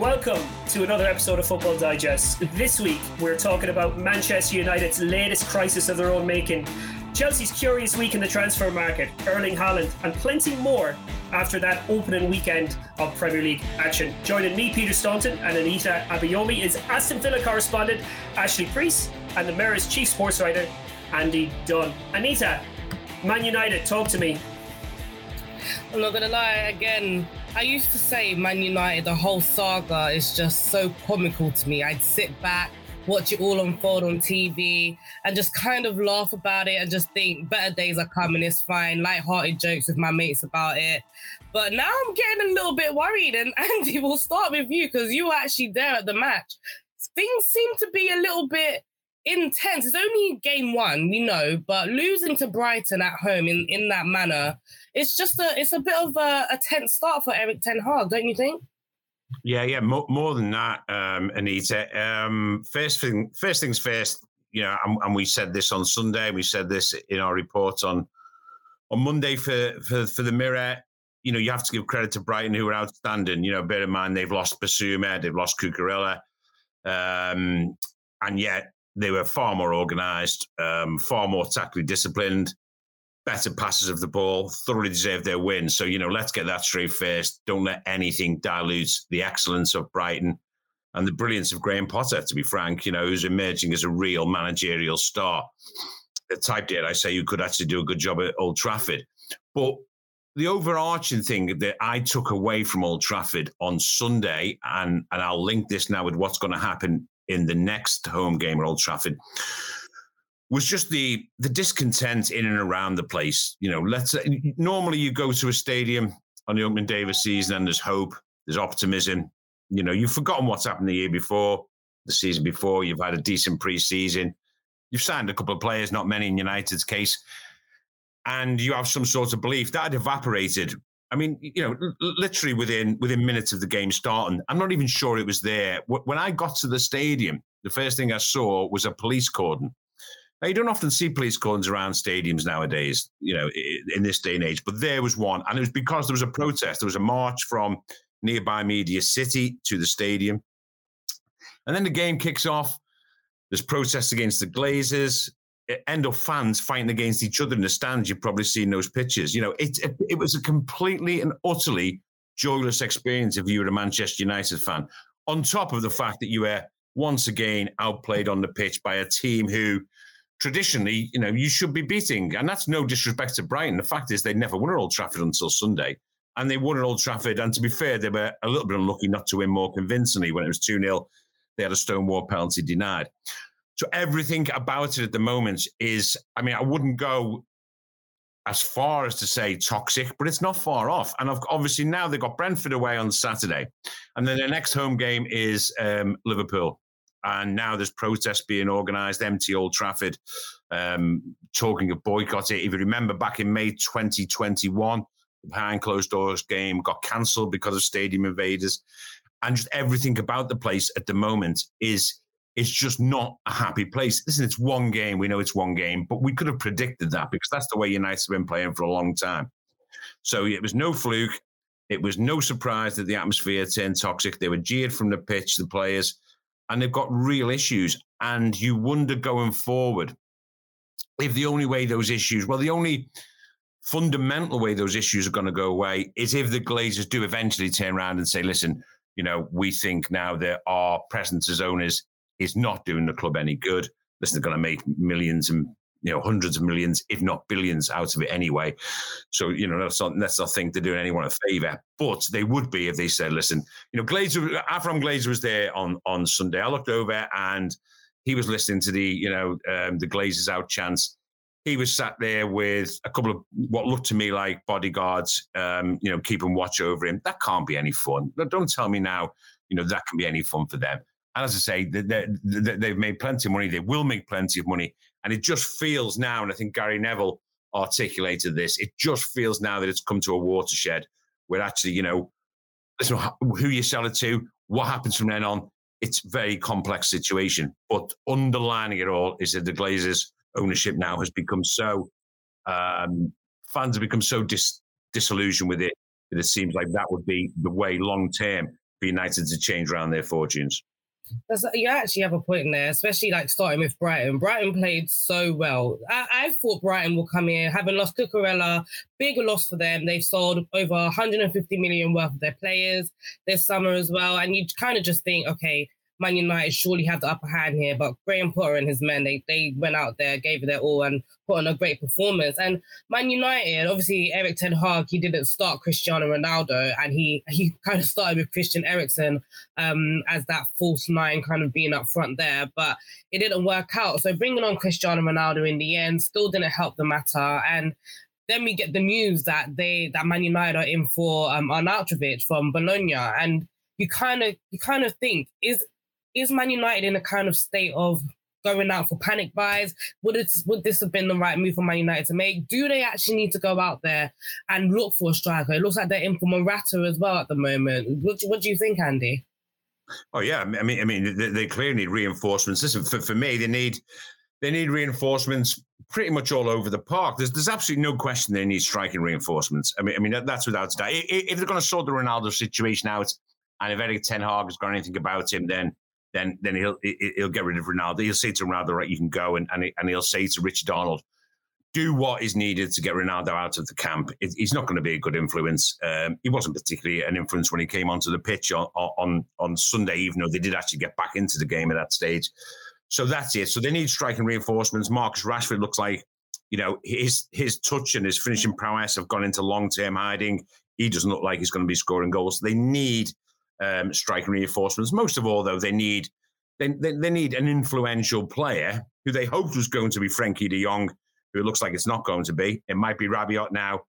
welcome to another episode of Football Digest. This week, we're talking about Manchester United's latest crisis of their own making, Chelsea's curious week in the transfer market, Erling Haaland, and plenty more after that opening weekend of Premier League action. Joining me, Peter Staunton, and Anita Abayomi is Aston Villa correspondent Ashley Priest and the Mirror's chief sports writer, Andy Dunn. Anita, Man United, talk to me. I'm not gonna lie, again, I used to say Man United, the whole saga is just so comical to me. I'd sit back, watch it all unfold on TV, and just kind of laugh about it and just think better days are coming, it's fine, light-hearted jokes with my mates about it. But now I'm getting a little bit worried, and Andy, we'll start with you because you were actually there at the match. Things seem to be a little bit intense. It's only game one, we know, but losing to Brighton at home in, in that manner, it's just a it's a bit of a, a tense start for Erik Ten Hag, don't you think? Yeah, yeah, more, more than that, um, Anita. Um, first thing, first things first. You know, and, and, we said this on Sunday. We said this in our report on on Monday for for for the Mirror. You know, you have to give credit to Brighton, who are outstanding. You know, bear in mind they've lost Bissouma, they've lost Cucurella, um, and yet they were far more organised, um, far more tactically disciplined better passes of the ball, thoroughly deserved their win. So, you know, let's get that straight first. Don't let anything dilute the excellence of Brighton and the brilliance of Graham Potter, to be frank, you know, who's emerging as a real managerial star. The type, dare I say, who could actually do a good job at Old Trafford. But the overarching thing that I took away from Old Trafford on Sunday, and, and I'll link this now with what's going to happen in the next home game at Old Trafford, was just the the discontent in and around the place. You know, let's uh, normally you go to a stadium on the opening day of a season and there's hope, there's optimism. You know, you've forgotten what's happened the year before, the season before. You've had a decent preseason. You've signed a couple of players, not many in United's case, and you have some sort of belief that had evaporated. I mean, you know, literally within within minutes of the game starting. I'm not even sure it was there. When I got to the stadium, the first thing I saw was a police cordon now, you don't often see police cordons around stadiums nowadays, you know, in this day and age, but there was one. And it was because there was a protest. There was a march from nearby Media City to the stadium. And then the game kicks off. There's protests against the Glazers. End up fans fighting against each other in the stands. You've probably seen those pictures. You know, it, it, it was a completely and utterly joyless experience if you were a Manchester United fan. On top of the fact that you were once again outplayed on the pitch by a team who traditionally, you know, you should be beating. And that's no disrespect to Brighton. The fact is, they never won at Old Trafford until Sunday. And they won at Old Trafford. And to be fair, they were a little bit unlucky not to win more convincingly when it was 2 0. They had a Stonewall penalty denied. So everything about it at the moment is, I mean, I wouldn't go as far as to say toxic, but it's not far off. And obviously now they've got Brentford away on Saturday. And then their next home game is um, Liverpool and now there's protests being organised, empty Old Trafford, um, talking of boycotting. If you remember back in May 2021, the behind closed doors game got cancelled because of stadium invaders, and just everything about the place at the moment is it's just not a happy place. Listen, it's one game. We know it's one game, but we could have predicted that because that's the way United have been playing for a long time. So it was no fluke. It was no surprise that the atmosphere turned toxic. They were jeered from the pitch, the players and they've got real issues. And you wonder going forward if the only way those issues, well, the only fundamental way those issues are going to go away is if the Glazers do eventually turn around and say, listen, you know, we think now that our presence as owners is not doing the club any good. Listen, they're going to make millions and you know hundreds of millions, if not billions, out of it anyway. So you know let's not let's not think they're doing anyone a favour, but they would be if they said, "Listen, you know, Glazer, Avram Glazer was there on on Sunday. I looked over and he was listening to the you know um, the Glazers out chants. He was sat there with a couple of what looked to me like bodyguards, um, you know, keeping watch over him. That can't be any fun. Don't tell me now, you know, that can be any fun for them. And as I say, they, they, they've made plenty of money. They will make plenty of money. And it just feels now, and I think Gary Neville articulated this, it just feels now that it's come to a watershed where actually, you know, listen, who you sell it to, what happens from then on, it's very complex situation. But underlining it all is that the Glazers ownership now has become so, um, fans have become so dis- disillusioned with it that it seems like that would be the way long term. for United to change around their fortunes. That's, you actually have a point in there, especially like starting with Brighton. Brighton played so well. I, I thought Brighton will come here, having lost Cucurella, big loss for them. They've sold over 150 million worth of their players this summer as well. And you kind of just think, okay, Man United surely have the upper hand here. But Graham Potter and his men, they they went out there, gave it their all, and put on a great performance. And Man United, obviously, Erik Ten Hag, he didn't start Cristiano Ronaldo, and he he kind of started with Christian Eriksen um, as that false nine, kind of being up front there. But it didn't work out. So bringing on Cristiano Ronaldo in the end still didn't help the matter. And then we get the news that they that Man United are in for um, Arnautovic from Bologna, and you kind of you kind of think is is Man United in a kind of state of going out for panic buys? Would it would this have been the right move for Man United to make? Do they actually need to go out there and look for a striker? It looks like they're in for Morata as well at the moment. What, what do you think, Andy? Oh yeah, I mean, I mean, they, they clearly need reinforcements. Listen, for, for me, they need they need reinforcements pretty much all over the park. There's there's absolutely no question they need striking reinforcements. I mean, I mean that, that's without doubt. If they're going to sort the Ronaldo situation out, and if Erik Ten Hag has got anything about him, then then then he'll he'll get rid of Ronaldo. He'll say to Ronaldo, right, you can go, and and, and he'll say to Richard Arnold, do what is needed to get Ronaldo out of the camp. It, he's not going to be a good influence. Um, he wasn't particularly an influence when he came onto the pitch on, on on Sunday, even though they did actually get back into the game at that stage. So that's it. So they need striking reinforcements. Marcus Rashford looks like, you know, his his touch and his finishing prowess have gone into long term hiding. He doesn't look like he's going to be scoring goals. They need um, striking reinforcements. Most of all, though, they need they, they, they, need an influential player who they hoped was going to be Frenkie de Jong, who it looks like it's not going to be. It might be Rabiot now.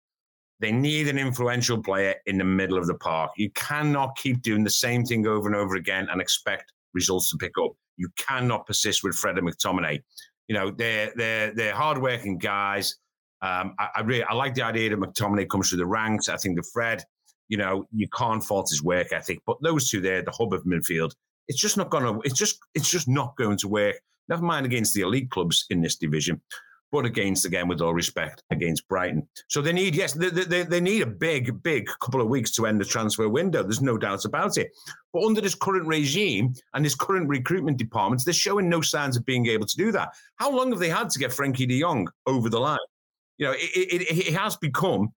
They need an influential player in the middle of the park. You cannot keep doing the same thing over and over again and expect results to pick up. You cannot persist with Fred and McTominay. You know, they're they're they're hardworking guys. Um, I, I really I like the idea that McTominay comes through the ranks. I think the Fred you know, you can't fault his work ethic. But those two there, the hub of midfield, it's just not going to. It's just it's just not going to work. Never mind against the elite clubs in this division, but against again, with all respect, against Brighton. So they need yes, they, they, they need a big, big couple of weeks to end the transfer window. There's no doubt about it. But under this current regime and this current recruitment departments, they're showing no signs of being able to do that. How long have they had to get Frenkie De Jong over the line? You know, it, it, it has become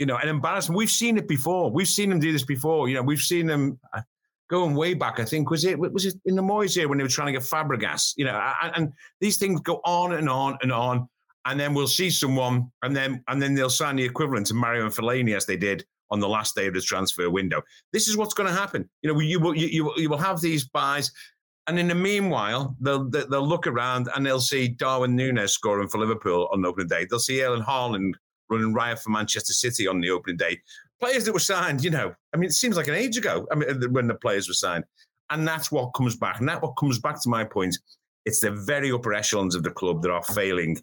you know, an embarrassment. We've seen it before. We've seen them do this before. You know, we've seen them uh, going way back. I think was it was it in the Moyes here when they were trying to get Fabregas. You know, and, and these things go on and on and on, and then we'll see someone, and then and then they'll sign the equivalent to Marouane Fellaini as they did on the last day of the transfer window. This is what's going to happen. You know, you will you, you, you will have these buys. And in the meanwhile, they'll they'll look around and they'll see Darwin Nunez scoring for Liverpool on opening day. They'll see Erling Haaland running riot for Manchester City on the opening day. Players that were signed, you know, I mean, it seems like an age ago. I mean, when the players were signed, and that's what comes back. And that what comes back to my point. It's the very upper echelons of the club that are failing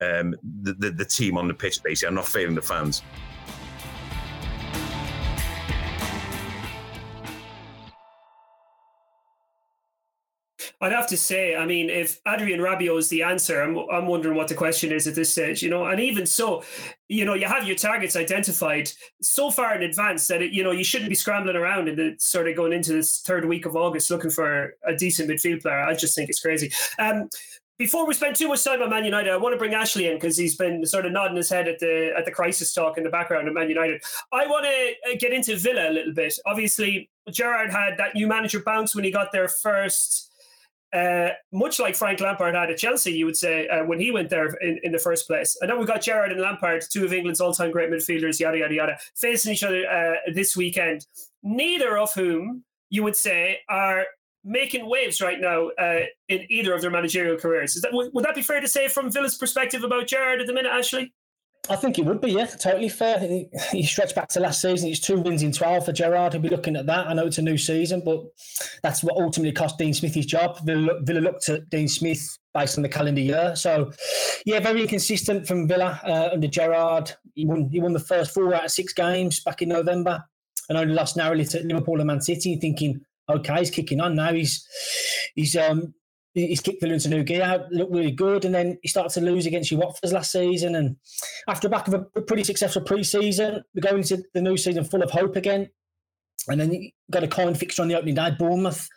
um, the, the, the team on the pitch. Basically, are not failing the fans. I'd have to say, I mean, if Adrien Rabiot is the answer, I'm, I'm wondering what the question is at this stage, you know. And even so, you know, you have your targets identified so far in advance that, it, you know, you shouldn't be scrambling around and the, sort of going into this third week of August looking for a decent midfield player. I just think it's crazy. Um, before we spend too much time on Man United, I want to bring Ashley in because he's been sort of nodding his head at the at the crisis talk in the background of Man United. I want to uh, get into Villa a little bit. Obviously, Gerrard had that new manager bounce when he got there first uh, much like Frank Lampard had at Chelsea, you would say, uh, when he went there in, in the first place. And then we've got Gerrard and Lampard, two of England's all time great midfielders, yada, yada, yada, facing each other uh, this weekend. Neither of whom, you would say, are making waves right now uh, in either of their managerial careers. That, would, would that be fair to say from Villa's perspective about Gerrard at the minute, Ashley? I think it would be, yeah, totally fair. You stretch back to last season, it's two wins in 12 for Gerrard. He'll be looking at that. I know it's a new season, but that's what ultimately cost Dean Smith his job. Villa, Villa looked at Dean Smith based on the calendar year. So, yeah, very inconsistent from Villa uh, under Gerrard. He won, he won the first four out of six games back in November and only lost narrowly to Liverpool and Man City, thinking, okay, he's kicking on now. He's he's um he's kicked Villa into new gear, looked really good, and then he started to lose against you Watford last season. And after the back of a pretty successful pre-season, we're going into the new season full of hope again. And then you got a coin fixture on the opening day, Bournemouth.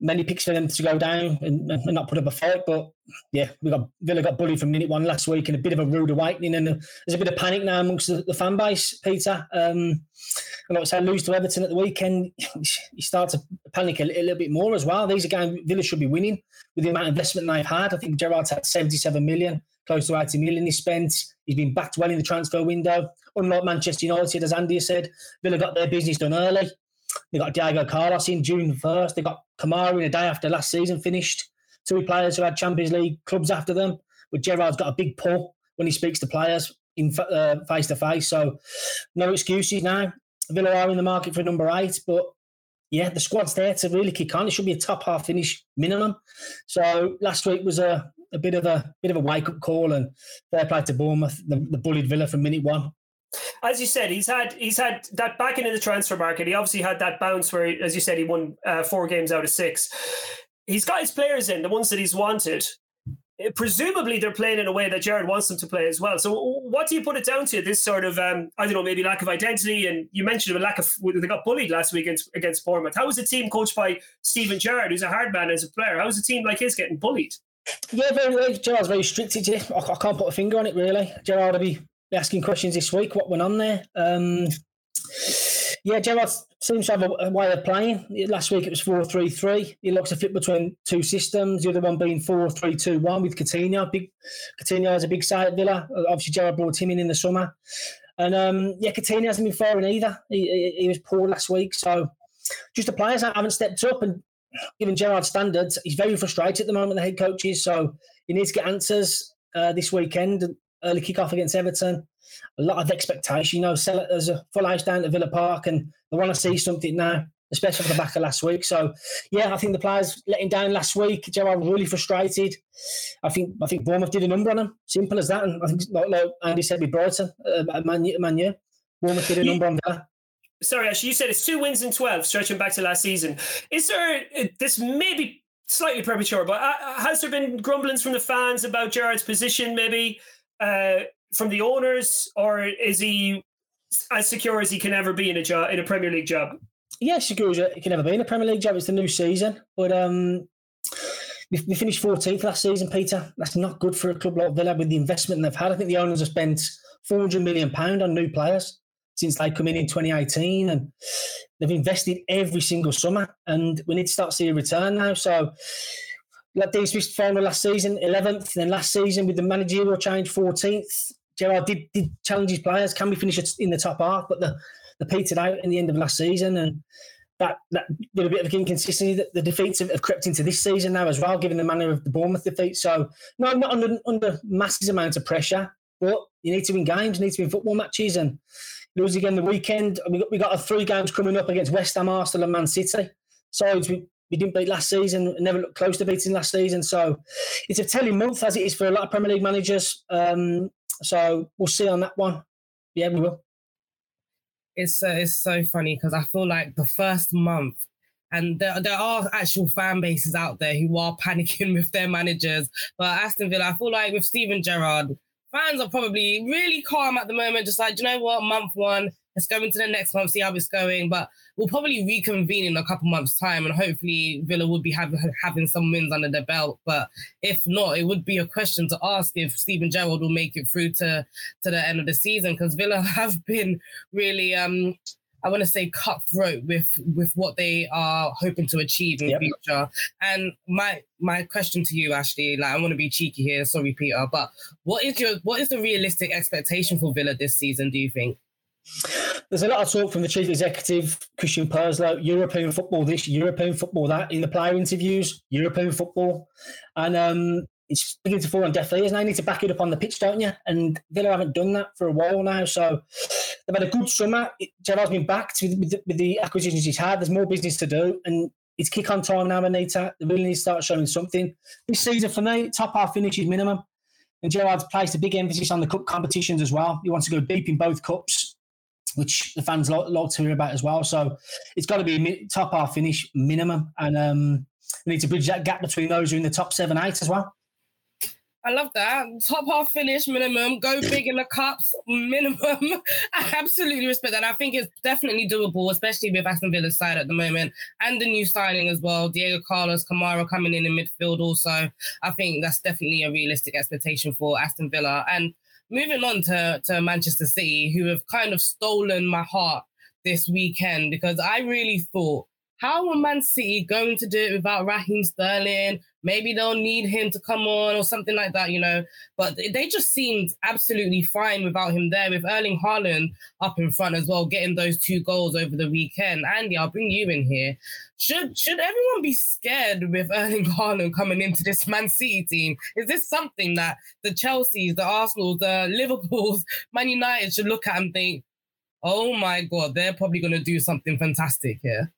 Many picks for them to go down and, and, not put up a fight. But yeah, we got Villa got bullied from minute one last week and a bit of a rude awakening. And there's a bit of panic now amongst the, the fan base, Peter. Um, and like I said, lose to Everton at the weekend, you start to panic a, little bit more as well. These are games Villa should be winning with the amount of investment they've had. I think Gerrard's had 77 million, close to 80 million he spent. He's been backed well in the transfer window. Unlike Manchester United, as Andy said, Villa got their business done early. They got Diego Carlos in June 1st. They got Kamara in a day after last season finished. Two players who had Champions League clubs after them. But Gerrard's got a big pull when he speaks to players in face to face. So no excuses now. Villa are in the market for number eight, but yeah, the squad's there to really kick on. It should be a top half finish minimum. So last week was a, a bit of a bit of a wake up call and fair play to Bournemouth, the, the bullied Villa from minute one as you said, he's had he's had that back into the transfer market. He obviously had that bounce where, as you said, he won uh, four games out of six. He's got his players in the ones that he's wanted. Presumably, they're playing in a way that Gerrard wants them to play as well. So, what do you put it down to? This sort of um, I don't know, maybe lack of identity, and you mentioned a lack of they got bullied last week against, against Bournemouth. How is a team coached by Steven Gerrard, who's a hard man as a player? How is a team like his getting bullied? Yeah, very. Gerrard's very strict. I, I can't put a finger on it really. Gerrard will be asking questions this week. What went on there? Um, yeah, Gerrard seems to have a, way of playing. Last week it was 4 3 3. He likes to flip between two systems, the other one being 4 3 2 1 with Coutinho. Big, Coutinho has a big side at Villa. Obviously, Gerrard brought him in in the summer. And um, yeah, Coutinho hasn't been firing either. He, he, he, was poor last week. So just the players that haven't stepped up. And given Gerrard's standards, he's very frustrated at the moment, the head coach is. So he needs to get answers uh, this weekend early kick-off against Everton. A lot of expectation, you know, sell it as a full house down at Villa Park and they want to see something now, especially for the back of last week. So, yeah, I think the players let letting down last week. Gerrard was really frustrated. I think I think Bournemouth did a number on them. Simple as that. And I think, like, like Andy said with Brighton, uh, Man, Man U, Bournemouth did a number on Villa sorry, Ash, you said it's two wins in 12, stretching back to last season. Is there, this may be slightly premature, but uh, has there been grumblings from the fans about Gerrard's position, maybe? uh, from the owners, or is he as secure as he can ever be in a job in a Premier League job? Yeah, secure as he can ever be in a Premier League job. It's the new season, but um, we, we finished 14th last season, Peter. That's not good for a club like Villa with the investment they've had. I think the owners have spent 400 million pound on new players since they come in in 2018, and they've invested every single summer, and we need to start seeing a return now. So like Dean Smith's final last season, 11th. Then last season with the managerial change, 14th. Gerrard did, did challenge his players. Can we finish in the top half? But the, the petered out in the end of last season. And that, that with a bit of inconsistency. That the defeats have, have, crept into this season now as well, given the manner of the Bournemouth defeat. So, no, not under, under massive amounts of pressure, but you need to win games, you need to win football matches. And lose again the weekend. We got, we got three games coming up against West Ham, Arsenal, and Man City. Sides we we didn't beat last season, never looked close to beating last season. So it's a telling month as it is for a lot of Premier League managers. Um, so we'll see on that one. Yeah, we will. It's uh, it's so funny because I feel like the first month, and there, there are actual fan bases out there who are panicking with their managers. But Aston Villa, I feel like with Steven Gerrard, fans are probably really calm at the moment. Just like, you know what, month one, let's go into the next month, see how it's going. But we'll probably reconvene in a couple months' time, and hopefully Villa will be have, having some wins under their belt. But if not, it would be a question to ask if Steven Gerrard will make it through to to the end of the season because Villa have been really. um I want to say cutthroat with with what they are hoping to achieve in yep. the future. And my my question to you, Ashley, like I want to be cheeky here, sorry, Peter, but what is your what is the realistic expectation for Villa this season? Do you think? There's a lot of talk from the chief executive, Christian Purslow, European football this, European football that, in the player interviews, European football. And um, it's beginning to fall on deaf ears. Now you need to back it up on the pitch, don't you? And Villa haven't done that for a while now. So they've had a good summer. Gerrard's been backed with, with, the, with the acquisitions he's had. There's more business to do. And it's kick on time now, Anita. They really need to start showing something. This season, for me, top half finishes minimum. And Gerrard's placed a big emphasis on the cup competitions as well. He wants to go deep in both cups which the fans like to hear about as well. So it's got to be a top half finish minimum, and um, we need to bridge that gap between those who are in the top seven, eight as well. I love that. Top half finish minimum. Go big in the cups minimum. I absolutely respect that. I think it's definitely doable, especially with Aston Villa's side at the moment and the new signing as well. Diego Carlos, Kamara coming in in midfield also. I think that's definitely a realistic expectation for Aston Villa. And moving on to, to Manchester City, who have kind of stolen my heart this weekend because I really thought how are Man City going to do it without Raheem Sterling? Maybe they'll need him to come on or something like that, you know. But they just seemed absolutely fine without him there, with Erling Haaland up in front as well, getting those two goals over the weekend. Andy, I'll bring you in here. Should should everyone be scared with Erling Haaland coming into this Man City team? Is this something that the Chelseas, the Arsenals, the Liverpools, Man United should look at and think, oh my God, they're probably going to do something fantastic here?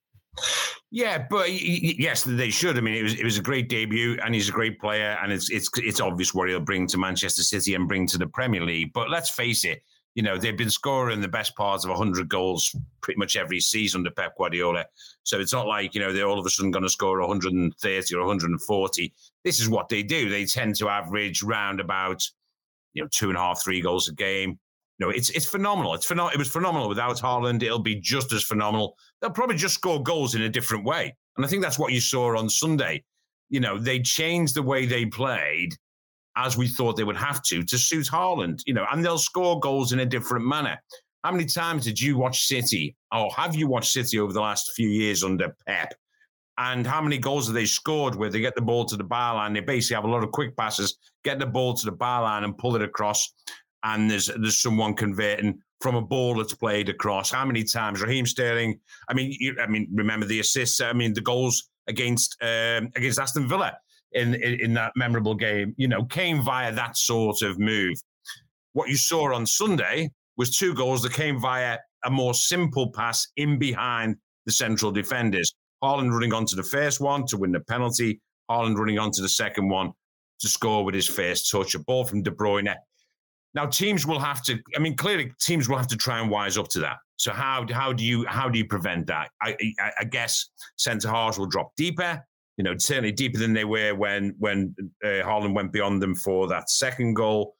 Yeah, but yes, they should. I mean, it was it was a great debut, and he's a great player, and it's it's it's obvious what he'll bring to Manchester City and bring to the Premier League. But let's face it, you know they've been scoring the best parts of 100 goals pretty much every season under Pep Guardiola. So it's not like you know they're all of a sudden going to score 130 or 140. This is what they do. They tend to average round about you know two and a half, three goals a game you know, it's it's phenomenal. It's phenomenal. It was phenomenal without Haaland. It'll be just as phenomenal. They'll probably just score goals in a different way, and I think that's what you saw on Sunday. You know, they changed the way they played as we thought they would have to to suit Haaland. You know, and they'll score goals in a different manner. How many times did you watch City, or have you watched City over the last few years under Pep? And how many goals have they scored where they get the ball to the byline? They basically have a lot of quick passes, get the ball to the byline and pull it across and there's there's someone converting from a ball that's played across. How many times Raheem Sterling? I mean, you, I mean, remember the assists? I mean, the goals against um, against Aston Villa in, in, in that memorable game. You know, came via that sort of move. What you saw on Sunday was two goals that came via a more simple pass in behind the central defenders. Haaland running onto the first one to win the penalty. Haaland running onto the second one to score with his first touch. A ball from De Bruyne now teams will have to. I mean, clearly teams will have to try and wise up to that. So how how do you how do you prevent that? I, I, I guess centre halves will drop deeper. You know, certainly deeper than they were when when uh, Haaland went beyond them for that second goal.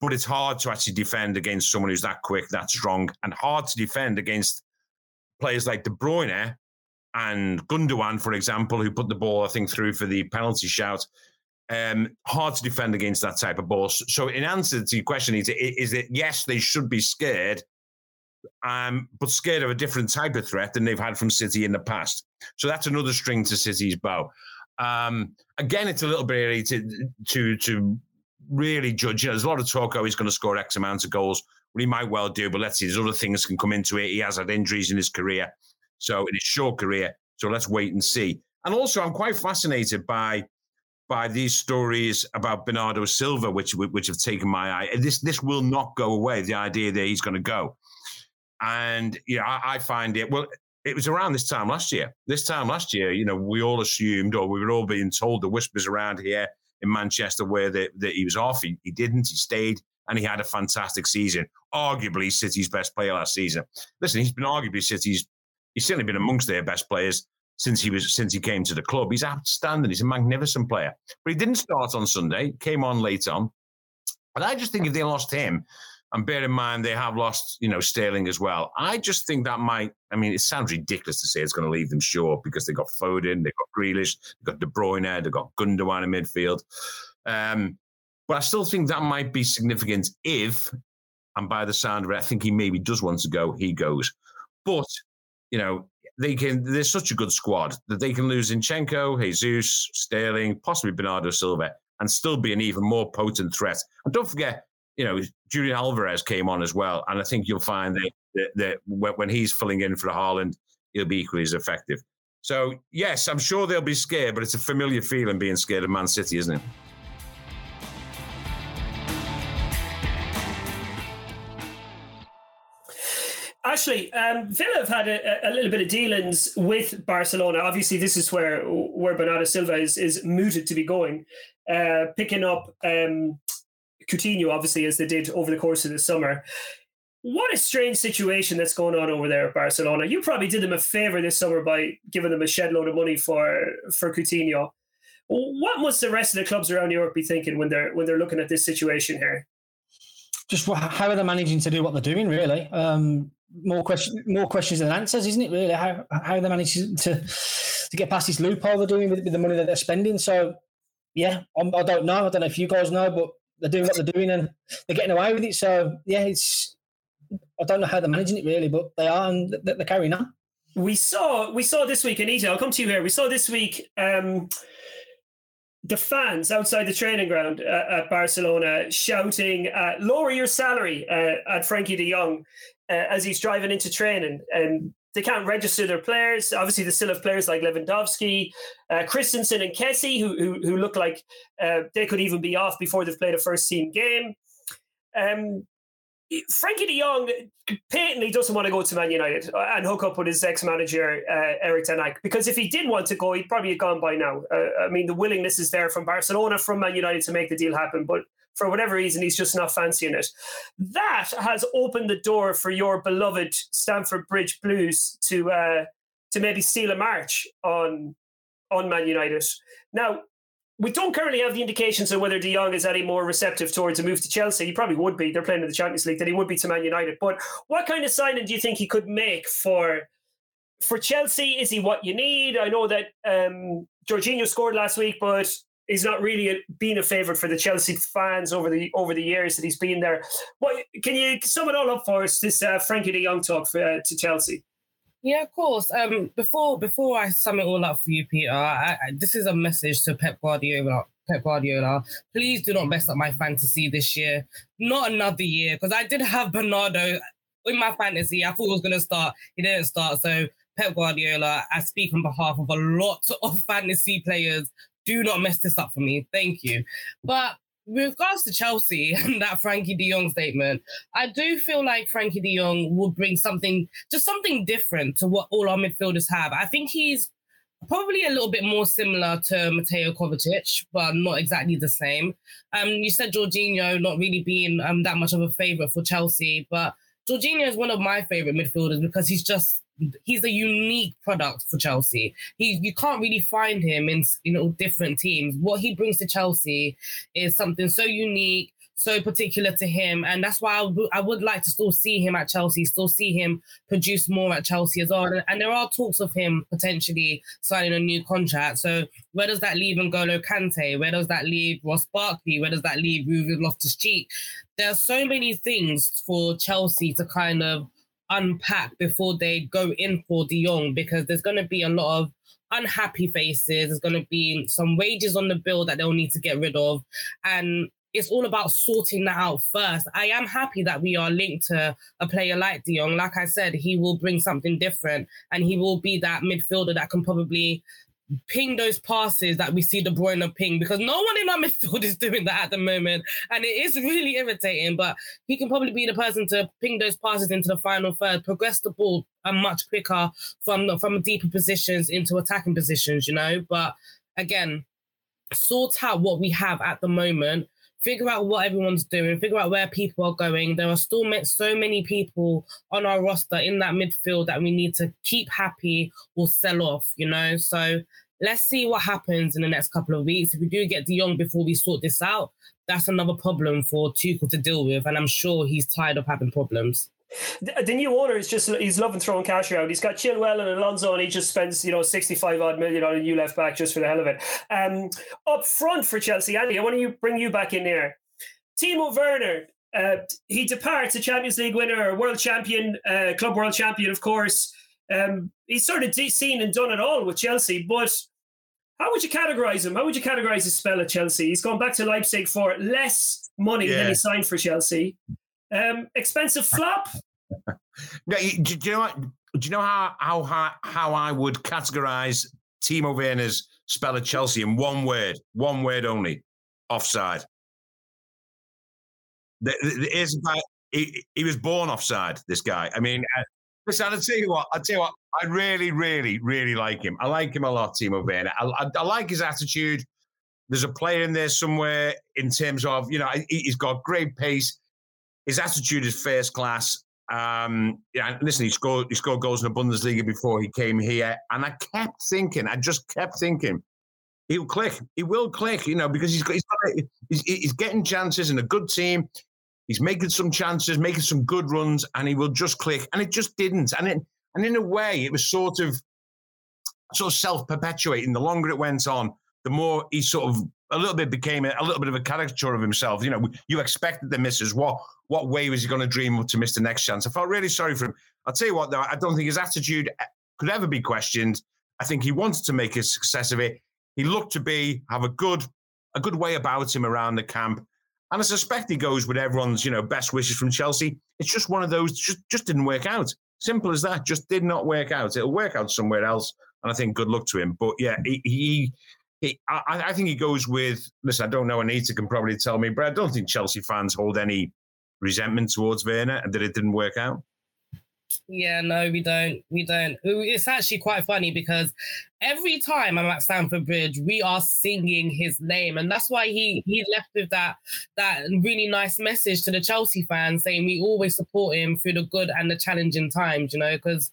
But it's hard to actually defend against someone who's that quick, that strong, and hard to defend against players like De Bruyne and Gundogan, for example, who put the ball I think through for the penalty shout um, hard to defend against that type of ball. So, in answer to your question, is, is that yes, they should be scared, um, but scared of a different type of threat than they've had from City in the past. So that's another string to City's bow. Um, again, it's a little bit early to to to really judge. You know, there's a lot of talk. Oh, he's going to score X amount of goals. Well, he might well do, but let's see. There's other things can come into it. He has had injuries in his career, so in his short career. So let's wait and see. And also, I'm quite fascinated by by these stories about Bernardo Silva, which which have taken my eye. This this will not go away. The idea that he's going to go, and you know, I, I find it well. It was around this time last year. This time last year, you know, we all assumed, or we were all being told the whispers around here in Manchester where that, that he was off. He, he didn't. He stayed, and he had a fantastic season. Arguably City's best player last season. Listen, he's been arguably City's. He's certainly been amongst their best players since he was since he came to the club. He's outstanding. He's a magnificent player. But he didn't start on Sunday. Came on late on, and I just think if they lost him, and bear in mind they have lost, you know, Sterling as well. I just think that might. I mean, it sounds ridiculous to say it's going to leave them short because they got Foden, they got Grealish, they got De Bruyne, they've got Gundogan in midfield. Um, but I still think that might be significant if, and by the sound of it, I think he maybe does want to go. He goes, but you know, they can. They're such a good squad that they can lose Zinchenko, Jesus, Sterling, possibly Bernardo Silva, and still be an even more potent threat. And don't forget, you know, Julian Alvarez came on as well, and I think you'll find that, that, that when he's filling in for Haaland, he'll be equally as effective. So yes, I'm sure they'll be scared, but it's a familiar feeling being scared of Man City, isn't it? Ashley, um, Villa have had a, a, little bit of dealings with Barcelona. Obviously, this is where where Bernardo Silva is, is mooted to be going, uh, picking up um, Coutinho, obviously, as they did over the course of the summer. What a strange situation that's going on over there at Barcelona. You probably did them a favour this summer by giving them a shed load of money for for Coutinho. What must the rest of the clubs around Europe be thinking when they're when they're looking at this situation here? Just how are they managing to do what they're doing? Really, um, more questions, more questions than answers, isn't it? Really, how how they manage to to get past this loophole they're doing with, with the money that they're spending. So, yeah, I'm, I do not know. I don't know if you guys know, but they're doing what they're doing and they're getting away with it. So, yeah, it's I don't know how they're managing it really, but they are and they're, carrying on. We saw we saw this week, in Anita. I'll come to you here. We saw this week. Um, the fans outside the training ground uh, at Barcelona shouting, uh, "Lower your salary!" Uh, at Frenkie De Jong uh, as he's driving into training, and they can't register their players. Obviously, they still have players like Lewandowski, uh, Christensen, and Kessie, who, who, who look like they could even be off before they've played a first team game. Um, Frenkie de Jong patently doesn't want to go to Man United and hook up with his ex-manager uh, Erik ten Hag because if he did want to go, he'd probably have gone by now. Uh, I mean, the willingness is there from Barcelona, from Man United to make the deal happen, but for whatever reason, he's just not fancying it. That has opened the door for your beloved Stamford Bridge Blues to uh, to maybe seal a march on on Man United. Now, we don't currently have the indications of whether De Jong is any more receptive towards a move to Chelsea. He probably would be. They're playing in the Champions League. Than he would be to Man United. But what kind of signing do you think he could make for for Chelsea? Is he what you need? I know that um, Jorginho scored last week, but he's not really been a favourite for the Chelsea fans over the over the years that he's been there. What can you sum it all up for us? This uh, Frenkie De Jong talk for, uh, to Chelsea. Yeah, of course. Um, before before I sum it all up for you, Peter, I, I, this is a message to Pep Guardiola. Pep Guardiola, please do not mess up my fantasy this year. Not another year, because I did have Bernardo in my fantasy. I thought he was going to start. He didn't start. So Pep Guardiola, I speak on behalf of a lot of fantasy players. Do not mess this up for me. Thank you. But with regards to Chelsea and that Frenkie de Jong statement, I do feel like Frenkie de Jong will bring something, just something different to what all our midfielders have. I think he's probably a little bit more similar to Mateo Kovacic, but not exactly the same. Um, you said Jorginho not really being um, that much of a favourite for Chelsea, but Jorginho is one of my favourite midfielders because he's just he's a unique product for Chelsea. He you can't really find him in you know different teams. What he brings to Chelsea is something so unique, so particular to him, and that's why I, w- I would like to still see him at Chelsea, still see him produce more at Chelsea as well. And, there are talks of him potentially signing a new contract. So where does that leave N'Golo Kante? Where does that leave Ross Barkley? Where does that leave Ruben Loftus Cheek? There are so many things for Chelsea to kind of unpack before they go in for De Jong because there's going to be a lot of unhappy faces. There's going to be some wages on the bill that they'll need to get rid of. And it's all about sorting that out first. I am happy that we are linked to a player like De Jong. Like I said, he will bring something different and he will be that midfielder that can probably ping those passes that we see De Bruyne ping because no one in our midfield is doing that at the moment, and it is really irritating. But he can probably be the person to ping those passes into the final third, progress the ball and much quicker from the, from deeper positions into attacking positions. You know, but again, sort out what we have at the moment. Figure out what everyone's doing. Figure out where people are going. There are still so many people on our roster in that midfield that we need to keep happy or sell off. You know, so let's see what happens in the next couple of weeks. If we do get De Jong before we sort this out, that's another problem for Tuchel to deal with, and I'm sure he's tired of having problems. The, the new owner is just he's loving throwing cash around. He's got Chilwell and Alonso, and he just spends you know sixty five odd million on a new left back just for the hell of it. Um, up front for Chelsea, Andy, I want to bring you back in there. Timo Werner, uh, he departs a Champions League winner, world champion, uh, club world champion, of course. Um, he's sort of seen and done it all with Chelsea, but how would you categorize him? How would you categorize his spell at Chelsea? He's gone back to Leipzig for less money yeah. than he signed for Chelsea. Um, expensive flop. no, do, do, you know what? Do you know how how how I would categorize Timo Werner's spell at Chelsea in one word, one word only: offside. There, there is he, he was born offside. This guy. I mean, uh, Listen, I'll tell you what. I'll tell you what. I really, really, really like him. I like him a lot, Timo Werner. I, I, I like his attitude. There's a player in there somewhere in terms of you know he's got great pace. His attitude is first class. Um, yeah, listen, he scored he scored goals in the Bundesliga before he came here, and I kept thinking, I just kept thinking, he'll click. He will click, you know, because he's, got, he's, he's getting chances in a good team. He's making some chances, making some good runs, and he will just click. And it just didn't. And it, and in a way, it was sort of sort of self perpetuating. The longer it went on, the more he sort of a little bit became a, a, little bit of a caricature of himself. You know, you expected the misses. What what way was he going to dream up to miss the next chance? I felt really sorry for him. I'll tell you what, though, I don't think his attitude eh, could ever be questioned. I think he wanted to make a success of it. He looked to be have a good a good way about him around the camp. And I suspect he goes with everyone's, you know, best wishes from Chelsea. It's just one of those just just didn't work out. Simple as that. Just did not work out. It'll work out somewhere else. And I think good luck to him. But yeah, he, he, he I, I, think he goes with. Listen, I don't know. Anita can probably tell me, but I don't think Chelsea fans hold any resentment towards Werner and that it didn't work out. Yeah, no, we don't. We don't. It's actually quite funny because every time I'm at Stamford Bridge, we are singing his name, and that's why he he left with that that really nice message to the Chelsea fans, saying we always support him through the good and the challenging times. You know, because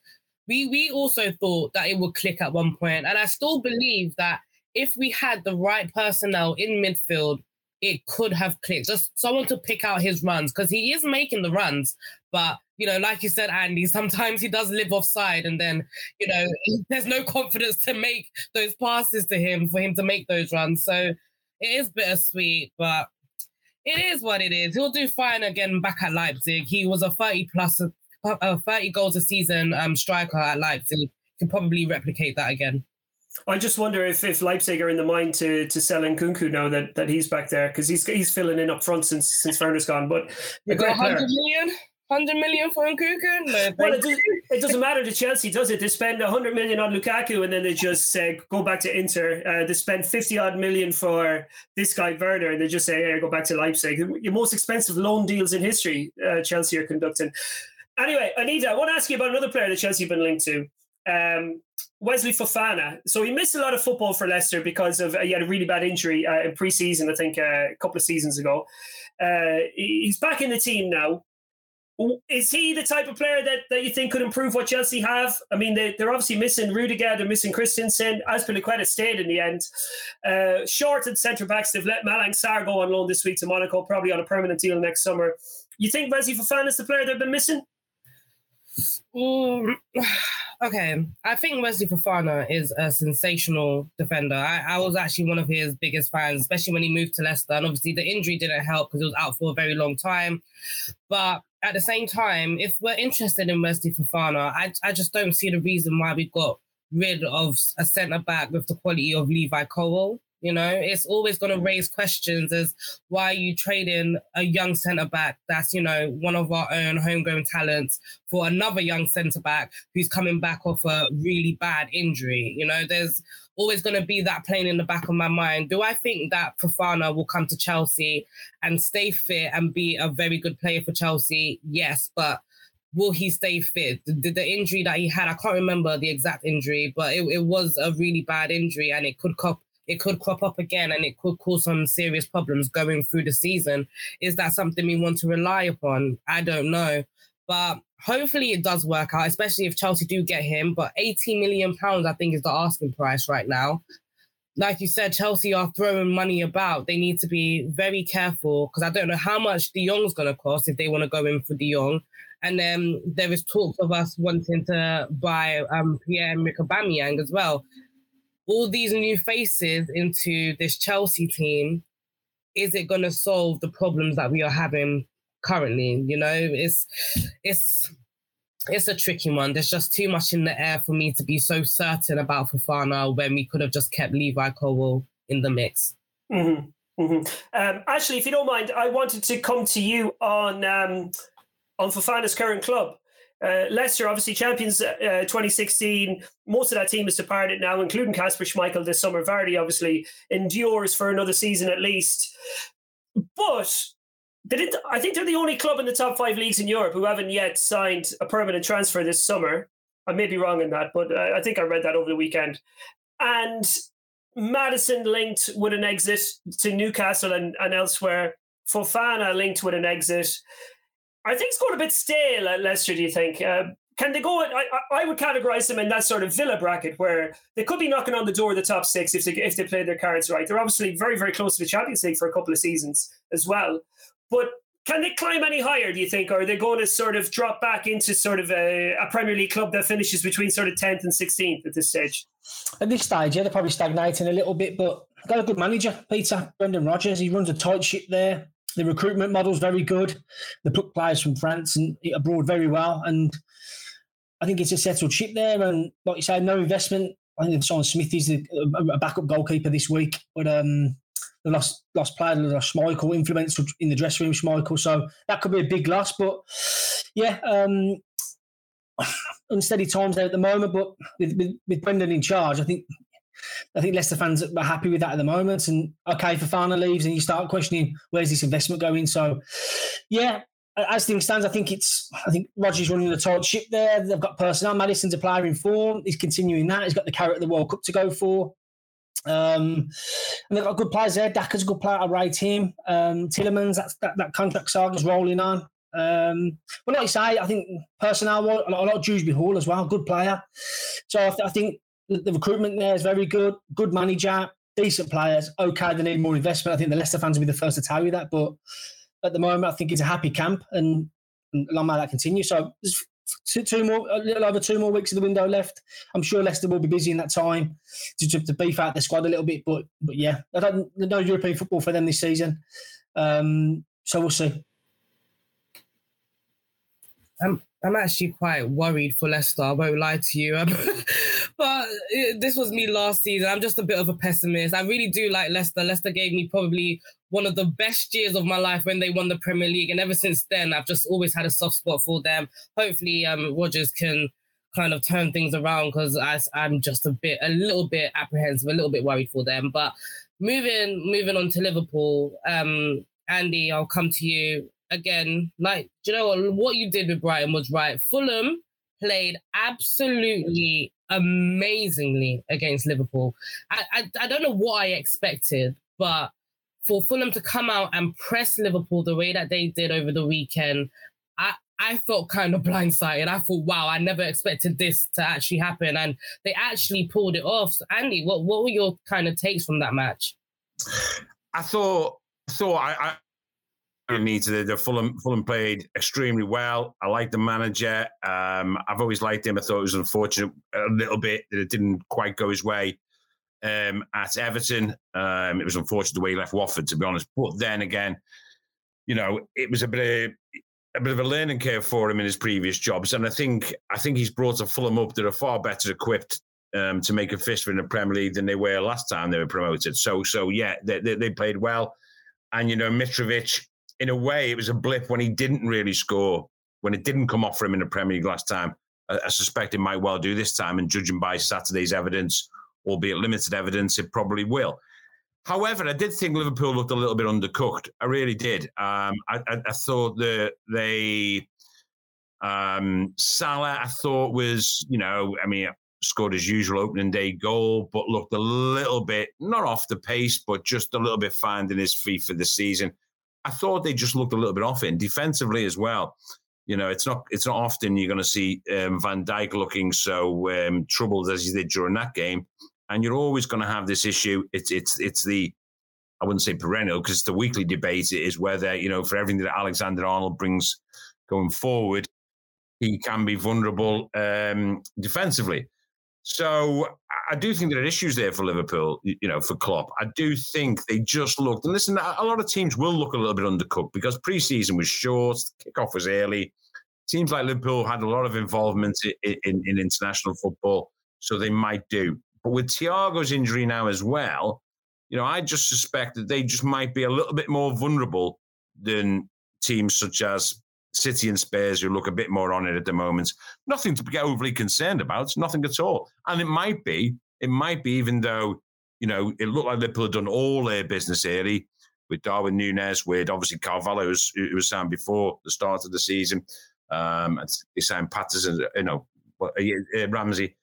we we also thought that it would click at one point, and I still believe that if we had the right personnel in midfield it could have clicked. Just someone to pick out his runs because he is making the runs, but you know, like you said, Andy, sometimes he does live offside, and then you know, there's no confidence to make those passes to him for him to make those runs. So it is bittersweet, but it is what it is. He'll do fine again back at Leipzig. He was a 30 plus, uh, 30 goals a season um, striker at Leipzig. He probably replicate that again. I just wonder if, if Leipzig are in the mind to to sell Nkunku now that, that he's back there because he's he's filling in up front since since Werner's gone. But you got 100 million? 100 million for Nkunku? No, well, it, does, it doesn't matter to Chelsea, does it? They spend 100 million on Lukaku and then they just say, go back to Inter. Uh, they spend 50 odd million for this guy, Werner, and they just say, hey, go back to Leipzig. Your most expensive loan deals in history, uh, Chelsea are conducting. Anyway, Anita, I want to ask you about another player that Chelsea have been linked to. Um, Wesley Fofana. So he missed a lot of football for Leicester because of uh, he had a really bad injury uh, in pre-season, I think uh, a couple of seasons ago. Uh, he's back in the team now. Is he the type of player that, that you think could improve what Chelsea have? I mean, they, they're obviously missing Rudiger, they're missing Christensen. Azpilicueta stayed in the end. Uh, short at centre backs, they've let Malang Sarr go on loan this week to Monaco, probably on a permanent deal next summer. You think Wesley Fofana is the player they've been missing? Mm, okay, I think Wesley Fofana is a sensational defender. I, I, was actually one of his biggest fans, especially when he moved to Leicester. And obviously, the injury didn't help because he was out for a very long time. But at the same time, if we're interested in Wesley Fofana, I, I just don't see the reason why we got rid of a centre back with the quality of Levi Colwill. You know, it's always going to raise questions as why are you trading a young centre back that's, you know, one of our own homegrown talents for another young centre back who's coming back off a really bad injury? You know, there's always going to be that playing in the back of my mind. Do I think that Fofana will come to Chelsea and stay fit and be a very good player for Chelsea? Yes, but will he stay fit? The, the, injury that he had, I can't remember the exact injury, but it, it was a really bad injury and it could it could crop up again and it could cause some serious problems going through the season. Is that something we want to rely upon? I don't know. But hopefully it does work out, especially if Chelsea do get him. But 80 million pounds, I think, is the asking price right now. Like you said, Chelsea are throwing money about. They need to be very careful because I don't know how much De Jong's going to cost if they want to go in for De Jong. And then there is talks of us wanting to buy um, Pierre-Emerick Aubameyang as well all these new faces into this Chelsea team, is it going to solve the problems that we are having currently? You know, it's it's it's a tricky one. There's just too much in the air for me to be so certain about Fofana when we could have just kept Levi Colwill in the mix. Mm-hmm. Mm-hmm. Um, Ashley, if you don't mind, I wanted to come to you on um, on Fofana's current club. Uh, Leicester, obviously champions uh, 2016. Most of that team is departed now, including Casper Schmeichel this summer. Vardy obviously endures for another season at least. But I think they're the only club in the top five leagues in Europe who haven't yet signed a permanent transfer this summer. I may be wrong in that, but uh, I think I read that over the weekend. And Maddison linked with an exit to Newcastle and, and elsewhere. Fofana linked with an exit. Think it's going a bit stale at Leicester. Do you think? Uh, can they go? I, I would categorize them in that sort of Villa bracket where they could be knocking on the door of the top six if they if they play their cards right. They're obviously very very close to the Champions League for a couple of seasons as well. But can they climb any higher? Do you think, or are they going to sort of drop back into sort of a, a Premier League club that finishes between sort of tenth and sixteenth at this stage? At this stage, yeah, they're probably stagnating a little bit, but got a good manager, Peter Brendan Rodgers. He runs a tight ship there. The recruitment model is very good. They pluck players from France and abroad very well, and I think it's a settled ship there. And like you say, no investment. I think Simon Smith is a, backup goalkeeper this week, but um, the lost lost player, the lost Schmeichel, influential in the dressing room, Schmeichel. So that could be a big loss. But yeah, um, unsteady times there at the moment. But with, with, with Brendan in charge, I think I think Leicester fans are happy with that at the moment. And okay, Fofana leaves, and you start questioning where's this investment going. So, yeah, as things stands, I think it's I think Rodgers running the tight ship there. They've got personnel. Maddison's a player in form. He's continuing that. He's got the carrot of the World Cup to go for. Um, and they've got good players there. Daka's a good player. I rate him. Um, Tielemans, that's, that, that contract saga's rolling on. Um, but like I say, I think personnel, a lot, of Dewsbury Hall as well, good player. So I, th- I think the, recruitment there is very good. Good manager, decent players. Okay, they need more investment. I think the Leicester fans will be the first to tell you that. But at the moment, I think it's a happy camp, and, and long may that continue. So two, more, a little over two more weeks of the window left. I'm sure Leicester will be busy in that time to, to, to beef out the squad a little bit. But but yeah, I don't no European football for them this season. Um, so we'll see. I'm I'm actually quite worried for Leicester. I won't lie to you. But this was me last season. I'm just a bit of a pessimist. I really do like Leicester. Leicester gave me probably one of the best years of my life when they won the Premier League. And ever since then, I've just always had a soft spot for them. Hopefully, um, Rodgers can kind of turn things around because I'm just a bit, a little bit apprehensive, a little bit worried for them. But moving, moving on to Liverpool, um, Andy, I'll come to you again. Like, do you know what? What you did with Brighton was right. Fulham played absolutely amazingly against Liverpool. I, I, I don't know what I expected, but for Fulham to come out and press Liverpool the way that they did over the weekend, I, I felt kind of blindsided. I thought, wow, I never expected this to actually happen. And they actually pulled it off. So Andy, what, what were your kind of takes from that match? I thought, thought I, I needed the Fulham Fulham played extremely well. I like the manager. Um, I've always liked him. I thought it was unfortunate a little bit that it didn't quite go his way um, at Everton. Um, it was unfortunate the way he left Watford, to be honest. But then again, you know, it was a bit of a bit of a learning curve for him in his previous jobs, and I think I think he's brought a Fulham up that are far better equipped um, to make a fist in the Premier League than they were last time they were promoted. So, so yeah, they, they, they played well, and you know, Mitrovic. In a way, it was a blip when he didn't really score, when it didn't come off for him in the Premier League last time. I, I suspect it might well do this time, and judging by Saturday's evidence, albeit limited evidence, it probably will. However, I did think Liverpool looked a little bit undercooked. I really did. Um, I, I, I, thought that they um, Salah, I thought was, you know, I mean, scored his usual opening day goal, but looked a little bit not off the pace, but just a little bit finding his feet for the season. I thought they just looked a little bit off in defensively as well. You know, it's not it's not often you're going to see um, Van Dijk looking so um, troubled as he did during that game and you're always going to have this issue. It's it's it's the I wouldn't say perennial because it's the weekly debate is whether you know for everything that Alexander Arnold brings going forward, he can be vulnerable um, defensively. So I do think there are issues there for Liverpool, you know, for Klopp. I do think they just looked, and listen, a lot of teams will look a little bit undercooked because preseason was short, kickoff was early. Seems like Liverpool had a lot of involvement in, in, in international football, so they might do. But with Thiago's injury now as well, you know, I just suspect that they just might be a little bit more vulnerable than teams such as City and Spurs, who look a bit more on it at the moment. Nothing to get overly concerned about, nothing at all. And it might be, it might be, even though, you know, it looked like Liverpool had done all their business early with Darwin Nunez, with obviously Carvalho, who was signed before the start of the season. Um, and they signed Patterson, you know, uh, Ramsey.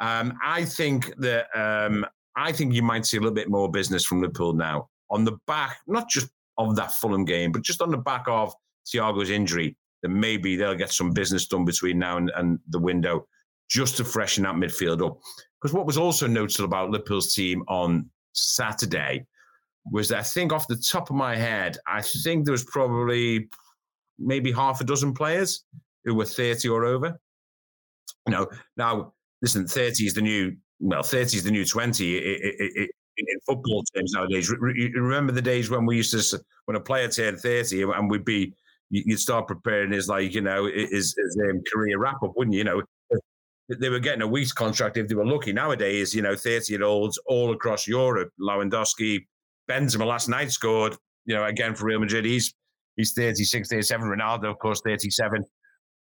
Um, I think that um, I think you might see a little bit more business from Liverpool now on the back, not just of that Fulham game, but just on the back of Thiago's injury. then maybe they'll get some business done between now and, and the window just to freshen that midfield up. Because what was also noticeable about Liverpool's team on Saturday was that I think off the top of my head, I think there was probably maybe half a dozen players who were 30 or over. You know, now listen, 30 is the new well, 30 is the new 20 it, it, it, in football terms nowadays. remember the days when we used to, when a player turned 30 and we'd be, you'd start preparing his, like, you know, his, his um, career wrap up, wouldn't you? You know, they were getting a week's contract if they were lucky. Nowadays, you know, 30 year olds all across Europe, Lewandowski, Benzema last night scored, you know, again for Real Madrid. He's, he's 36, 37. Ronaldo, of course, 37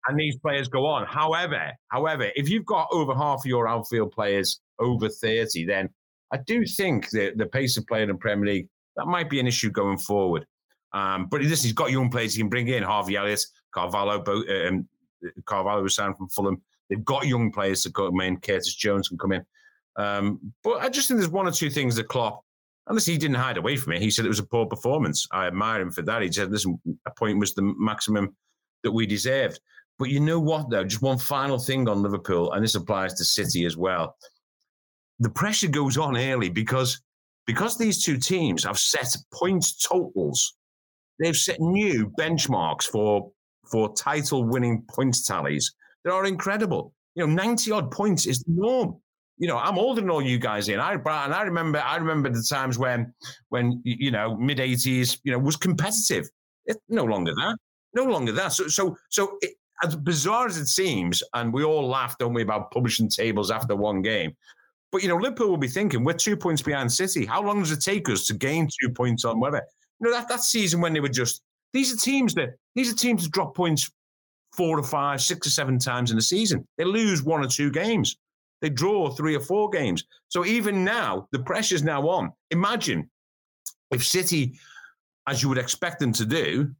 and these players go on. However, however, if you've got over half of your outfield players over 30, then I do think that the pace of play in the Premier League, that might be an issue going forward. Um, but listen, he's got young players he can bring in. Harvey Elliott, Carvalho, um, Carvalho was signed from Fulham. They've got young players to come in. Curtis Jones can come in. Um, but I just think there's one or two things that Klopp, unless he didn't hide away from it, he said it was a poor performance. I admire him for that. He said, listen, a point was the maximum that we deserved. But you know what, though? Just one final thing on Liverpool, and this applies to City as well. The pressure goes on early because because these two teams have set point totals. They've set new benchmarks for for title winning points tallies that are incredible. You know, 90 odd points is the norm. You know, I'm older than all you guys in. I and I remember I remember the times when when you know mid 80s you know was competitive. It's no longer that. No longer that. So so so it, as bizarre as it seems, and we all laughed, don't we, about publishing tables after one game. But you know, Liverpool will be thinking we're two points behind City. How long does it take us to gain two points on whether you know that that season when they were just these are teams that these are teams that drop points four or five, six or seven times in a season. They lose one or two games. They draw three or four games. So even now, the pressure's now on. Imagine if City, as you would expect them to do,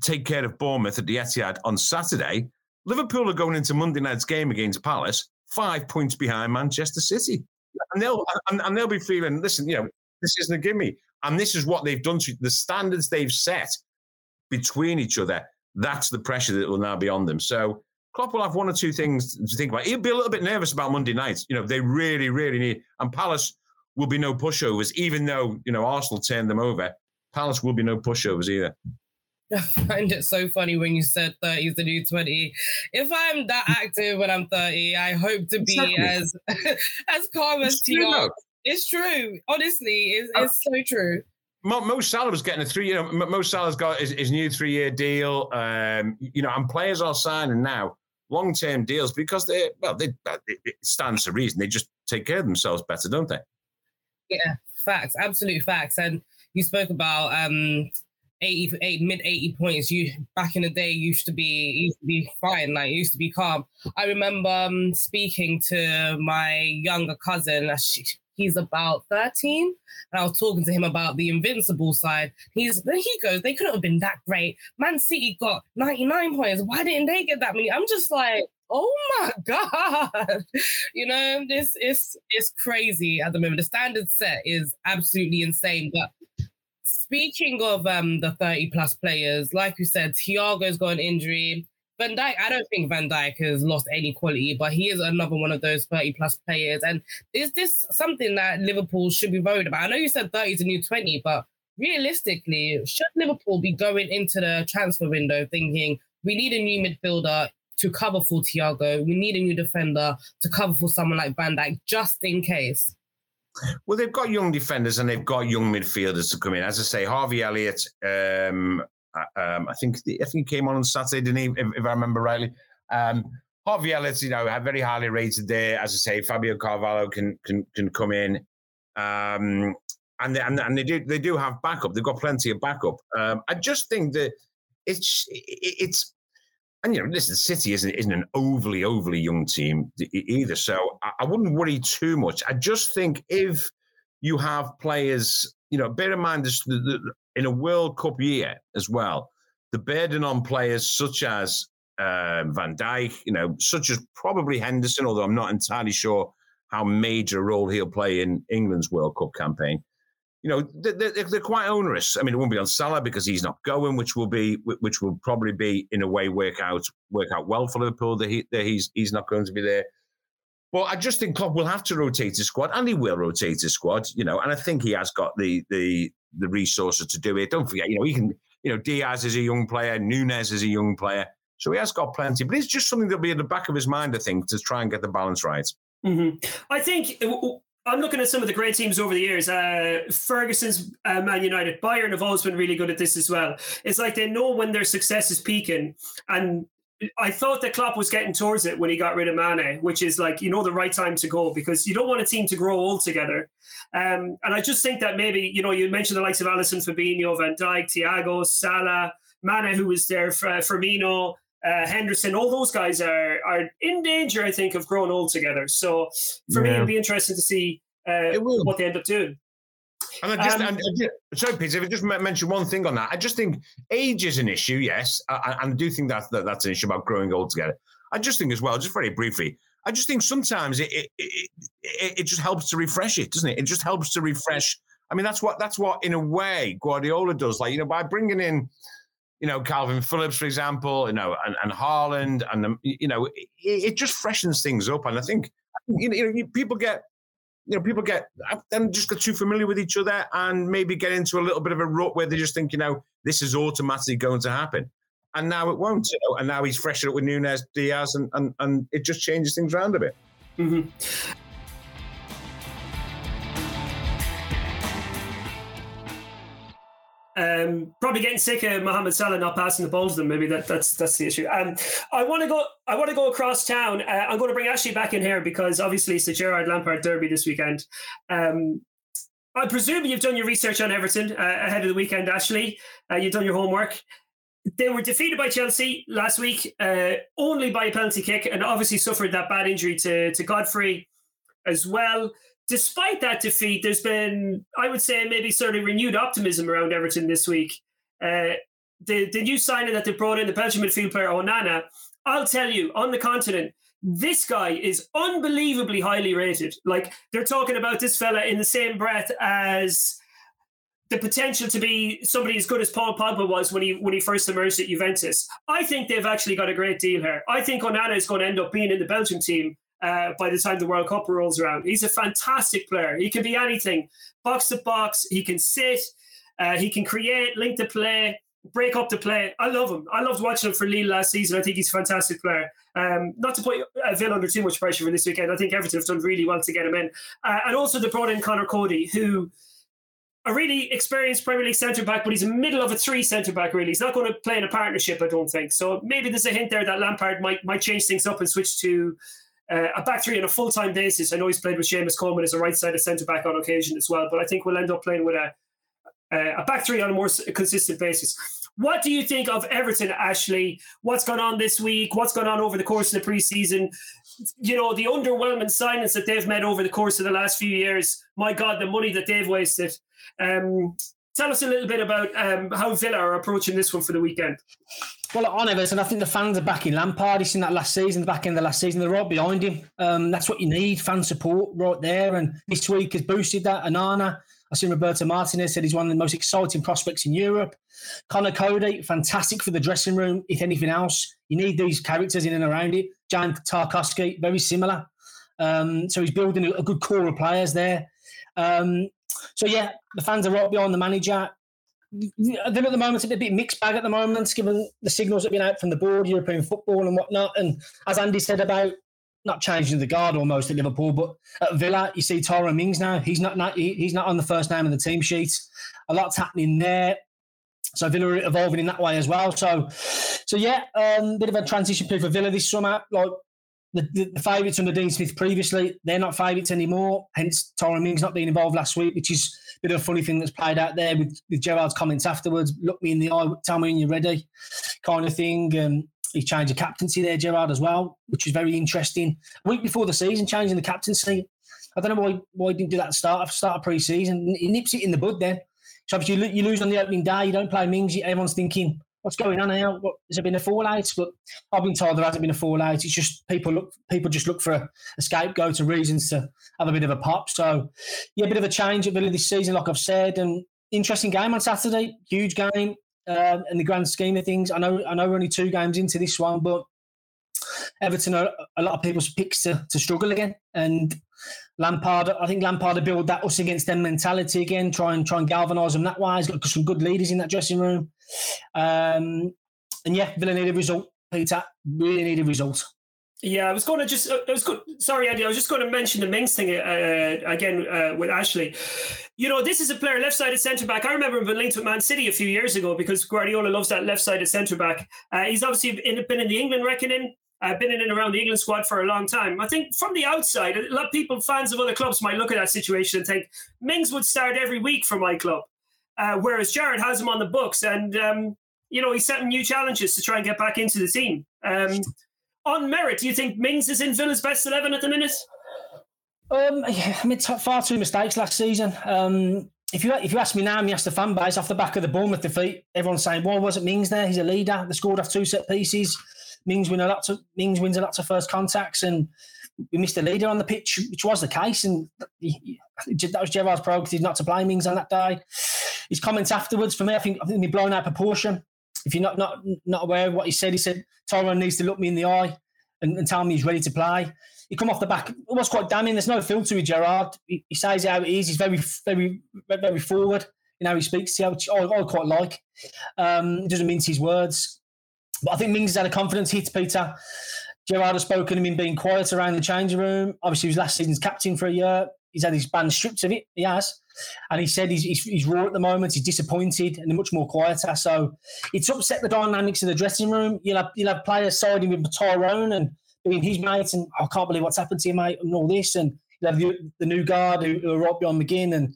take care of Bournemouth at the Etihad on Saturday, Liverpool are going into Monday night's game against Palace five points behind Manchester City, and they'll and, and they'll be feeling, listen, you know, this isn't a gimme, and this is what they've done to the standards they've set between each other. That's the pressure that will now be on them. So Klopp will have one or two things to think about. He'll be a little bit nervous about Monday night. You know, they really, really need, and Palace will be no pushovers, even though you know Arsenal turned them over. Palace will be no pushovers either. I find it so funny when you said 30 is the new 20. If I'm that active when I'm 30, I hope to be exactly. as as calm as Tio. It's true. Honestly, it's, uh, it's so true. Mo, Mo Salah was getting a three. Know, Mo Salah's got his, his new three-year deal. Um, you know, and players are signing now long-term deals because they well, they it stands to reason. They just take care of themselves better, don't they? Yeah, facts, absolute facts. And you spoke about um 80, 80 mid 80 points you back in the day used to be used to be fine like used to be calm i remember um, speaking to my younger cousin she, he's about 13 and i was talking to him about the invincible side. He's there he goes. They couldn't have been that great. Man city got 99 points. Why didn't they get that many? I'm just like oh my god. You know this is it's crazy at the moment. The standard set is absolutely insane but speaking of um the 30 plus players, like you said, Thiago's got an injury. Van Dijk, I don't think Van Dijk has lost any quality, but he is another one of those 30 plus players. And is this something that Liverpool should be worried about? I know you said 30 is a new 20, but realistically, should Liverpool be going into the transfer window thinking we need a new midfielder to cover for Thiago, we need a new defender to cover for someone like Van Dijk, just in case? Well, they've got young defenders and they've got young midfielders to come in. As I say, Harvey Elliott, um, um, I think I think he came on on Saturday, didn't he? If, if I remember rightly. Um, Harvey Elliott, you know, very highly rated there. As I say, Fabio Carvalho can can can come in, um, and they, and, and they do they do have backup. They've got plenty of backup. Um, I just think that it's it's and you know, listen, City isn't isn't an overly overly young team either, so I, I wouldn't worry too much. I just think if you have players, you know, bear in mind this the, the, in a World Cup year as well, the burden on players such as uh, Van Dijk, you know, such as probably Henderson, although I'm not entirely sure how major a role he'll play in England's World Cup campaign. you know, they're, they're, quite onerous. I mean, it won't be on Salah because he's not going, which will be, which will probably be in a way work out work out well for Liverpool that, he, that he's he's not going to be there. But I just think Klopp will have to rotate his squad, and he will rotate his squad, you know. And I think he has got the the the resources to do it. Don't forget, you know, he can, you know, Diaz is a young player, Nunez is a young player, so he has got plenty. But it's just something that'll be at the back of his mind, I think, to try and get the balance right. Mm-hmm. I think I'm looking at some of the great teams over the years. Uh, Ferguson's uh, Man United, Bayern have always been really good at this as well. It's like they know when their success is peaking, and I thought that Klopp was getting towards it when he got rid of Mane, which is like you know the right time to go because you don't want a team to grow old together. Um, and I just think that maybe you know you mentioned the likes of Alisson, Fabinho, Van Dijk, Thiago, Salah, Mane, who was there, uh, Firmino uh, Henderson, all those guys are are in danger, I think, of growing old together. So for yeah. me, it'll be interesting to see uh, what they end up doing. And I just, um, sorry, Peter, if I just mention one thing on that, I just think age is an issue, yes, I, I do think that, that that's an issue about growing old together. I just think as well, just very briefly, I just think sometimes it it, it, it just helps to refresh it, doesn't it? It just helps to refresh. I mean, that's what that's what in a way Guardiola does. Like you know, by bringing in you know, Kalvin Phillips, for example, you know, and, and Haaland, and you know, it, it, just freshens things up. And I think you know, people get, you know, people get then just get too familiar with each other and maybe get into a little bit of a rut where they just think, you know, this is automatically going to happen. And now it won't. You know? And now he's fresher up with Nunez, Diaz, and, and and it just changes things around a bit. Mm-hmm. Um, probably getting sick of Mohamed Salah not passing the ball to them. Maybe that, that's that's the issue. Um, I want to go. I want to go across town. Uh, I'm going to bring Ashley back in here because obviously it's the Gerrard Lampard derby this weekend. Um, I presume you've done your research on Everton uh, ahead of the weekend, Ashley. Uh, you've done your homework. They were defeated by Chelsea last week, uh, only by a penalty kick, and obviously suffered that bad injury to to Godfrey as well despite that defeat, there's been, I would say, maybe sort of renewed optimism around Everton this week. Uh, the, the new signing that they brought in, the Belgian midfield player Onana, I'll tell you, on the continent, this guy is unbelievably highly rated. Like they're talking about this fella in the same breath as the potential to be somebody as good as Paul Pogba was when he when he first emerged at Juventus. I think they've actually got a great deal here. I think Onana is going to end up being in the Belgium team uh, by the time the World Cup rolls around. He's a fantastic player. He can be anything box to box, he can sit, uh, he can create, link the play, break up the play. I love him. I loved watching him for Lille last season. I think he's a fantastic player. Um, not to put uh, Villa under too much pressure for this weekend. I think Everton have done really well to get him in. Uh, and also they brought in Conor Coady, who a really experienced Premier League centre back, but he's in the middle of a three centre back. Really, he's not going to play in a partnership. I don't think. So maybe there's a hint there that Lampard might might change things up and switch to uh, a back three on a full time basis. I know he's played with Seamus Coleman as a right sided centre back on occasion as well, but I think we'll end up playing with a a back three on a more consistent basis. What do you think of Everton, Ashley? What's gone on this week? What's gone on over the course of the preseason? You know, the underwhelming signings that they've made over the course of the last few years. My God, the money that they've wasted. Um, tell us a little bit about um, how Villa are approaching this one for the weekend. Well, on Everton, I think the fans are backing Lampard. He's seen that last season, back in the last season. They're right behind him. Um, that's what you need, fan support right there. And this week has boosted that. Onana, I've seen Roberto Martinez said he's one of the most exciting prospects in Europe. Conor Coady, fantastic for the dressing room. If anything else, you need these characters in and around it. Jan Tarkowski, very similar. Um, so he's building a good core of players there. Um, so yeah, the fans are right behind the manager they're at the moment it's a bit mixed bag at the moment, given the signals that have been out from the board, European football and whatnot. And as Andy said about not changing the guard almost at Liverpool, but at Villa, you see Tyrone Mings now. He's not, not he's not on the first name of the team sheet. A lot's happening there. So Villa are evolving in that way as well. So, so yeah, um, bit of a transition period for Villa this summer. Like the, the, the favourites under Dean Smith previously, they're not favourites anymore. Hence, Tyrone Mings not being involved last week, which is a bit of a funny thing that's played out there with, with Gerrard's comments afterwards. Look me in the eye, tell me when you're ready, kind of thing. Um, he changed the captaincy there, Gerrard, as well, which is very interesting. A week before the season, changing the captaincy. I don't know why why he didn't do that start of start of pre-season. He nips it in the bud then. So if you, you lose on the opening day, you don't play Mings, everyone's thinking, what's going on now? What, has there been a fallout? But I've been told there hasn't been a fallout. It's just people look people just look for a, a scapegoat of reasons to have a bit of a pop. So yeah, a bit of a change at Villa this season, like I've said, and interesting game on Saturday. Huge game um, in the grand scheme of things. I know I know we're only two games into this one, but Everton are a lot of people's picks to, to struggle again. And Lampard, I think Lampard build that us against them mentality again, try and try and galvanise them that way. He's got some good leaders in that dressing room. Um, and yeah, Villa need a result, Peter. Really need a result. Yeah, I was going to just, uh, I was good. Sorry, Andy, I was just going to mention the Mings thing uh, again uh, with Ashley. You know, this is a player left sided centre back. I remember him being linked with Man City a few years ago because Guardiola loves that left sided centre back. Uh, he's obviously been in the England reckoning. I've been in and around the England squad for a long time. I think from the outside, a lot of people, fans of other clubs, might look at that situation and think Mings would start every week for my club, uh, whereas Gerrard has him on the books, and um, you know he's setting new challenges to try and get back into the team. Um, on merit, do you think Mings is in Villa's best eleven at the minute? Um, yeah, I made far too mistakes last season. Um, if you if you ask me now, and you ask the fan base off the back of the Bournemouth defeat, everyone's saying, "Well, wasn't Mings there? He's a leader. They scored off two set pieces." Mings win a lot Mings wins a lot of first contacts, and we missed a leader on the pitch, which was the case, and that was Gerrard's prerogative not to play Mings on that day. His comments afterwards, for me, I think I think they blown out proportion. If you're not not not aware of what he said, he said Tyrone needs to look me in the eye and, and tell me he's ready to play. He come off the back. It was quite damning. There's no filter with Gerrard. He, he says how it is. He's very, very, very forward. You know, he speaks I, I quite like. Um, doesn't mince his words. But I think Mings has had a confidence hit, Peter. Gerrard has spoken him being quiet around the changing room. Obviously, he was last season's captain for a year. He's had his band stripped of it. He has. And he said he's, he's, he's raw at the moment. He's disappointed and much more quieter. So it's upset the dynamics of the dressing room. You'll have, you'll have players siding with Tyrone and being his mates and oh, I can't believe what's happened to you, mate, and all this. And you have the, the new guard who, who, are right behind McGinn and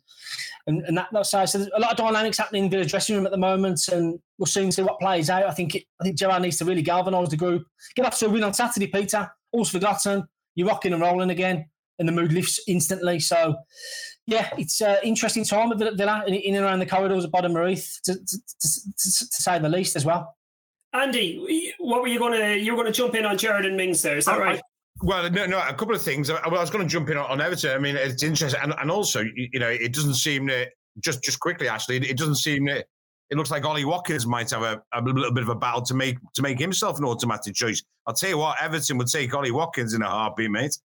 and, and that, that side. So there's a lot of dynamics happening in the dressing room at the moment, and we'll soon see what plays out. I think it, I think Gerrard needs to really galvanise the group. Get off to a win on Saturday, Peter. All's forgotten. You're rocking and rolling again, and the mood lifts instantly. So, yeah, it's an uh, interesting time at Villa in and around the corridors of Bodymoor Heath, to, to, to, to, say the least, as well. Andy, what were you going to you were going to jump in on Gerrard and Mings there? Is that I, right? Well, no, no. A couple of things. I, I was going to jump in on, on Everton. I mean, it's interesting, and, and also, you, know, it doesn't seem that just just quickly, Ashley. It doesn't seem that it looks like Ollie Watkins might have a, a little bit of a battle to make to make himself an automatic choice. I'll tell you what, Everton would take Ollie Watkins in a heartbeat, mate.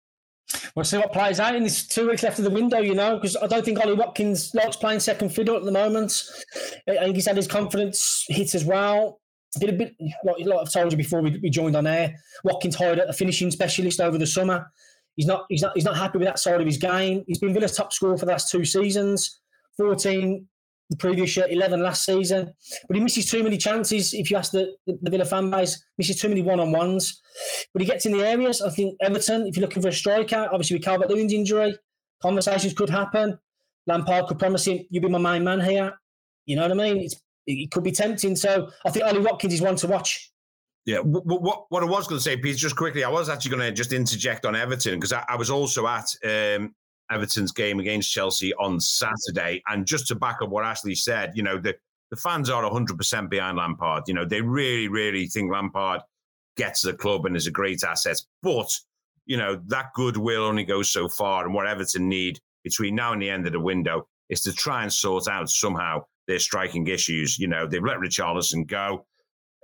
We'll see what plays out in this two weeks left of the window, you know, because I don't think Ollie Watkins likes playing second fiddle at the moment. I think he's had his confidence hit as well like, I've told you before we, we joined on air. Watkins hired a finishing specialist over the summer. He's not he's not he's not happy with that side of his game. He's been Villa's top scorer for the last two seasons, fourteen the previous year, eleven last season. But he misses too many chances. If you ask the, the, the Villa fan base, misses too many one on ones. But he gets in the areas. I think Everton, if you're looking for a striker, obviously with Calvert Lewin's injury, conversations could happen. Lampard could promise him, "You'll be my main man here." You know what I mean? It's it could be tempting. So I think Ollie Watkins is one to watch. Yeah, what, what, what I was going to say, Pete, just quickly, I was actually going to just interject on Everton because I, I, was also at um, Everton's game against Chelsea on Saturday. And just to back up what Ashley said, you know, the, the fans are 100% behind Lampard. You know, they really, really think Lampard gets the club and is a great asset. But, you know, that goodwill only goes so far. And what Everton need between now and the end of the window is to try and sort out somehow their striking issues. You know, they've let Richarlison go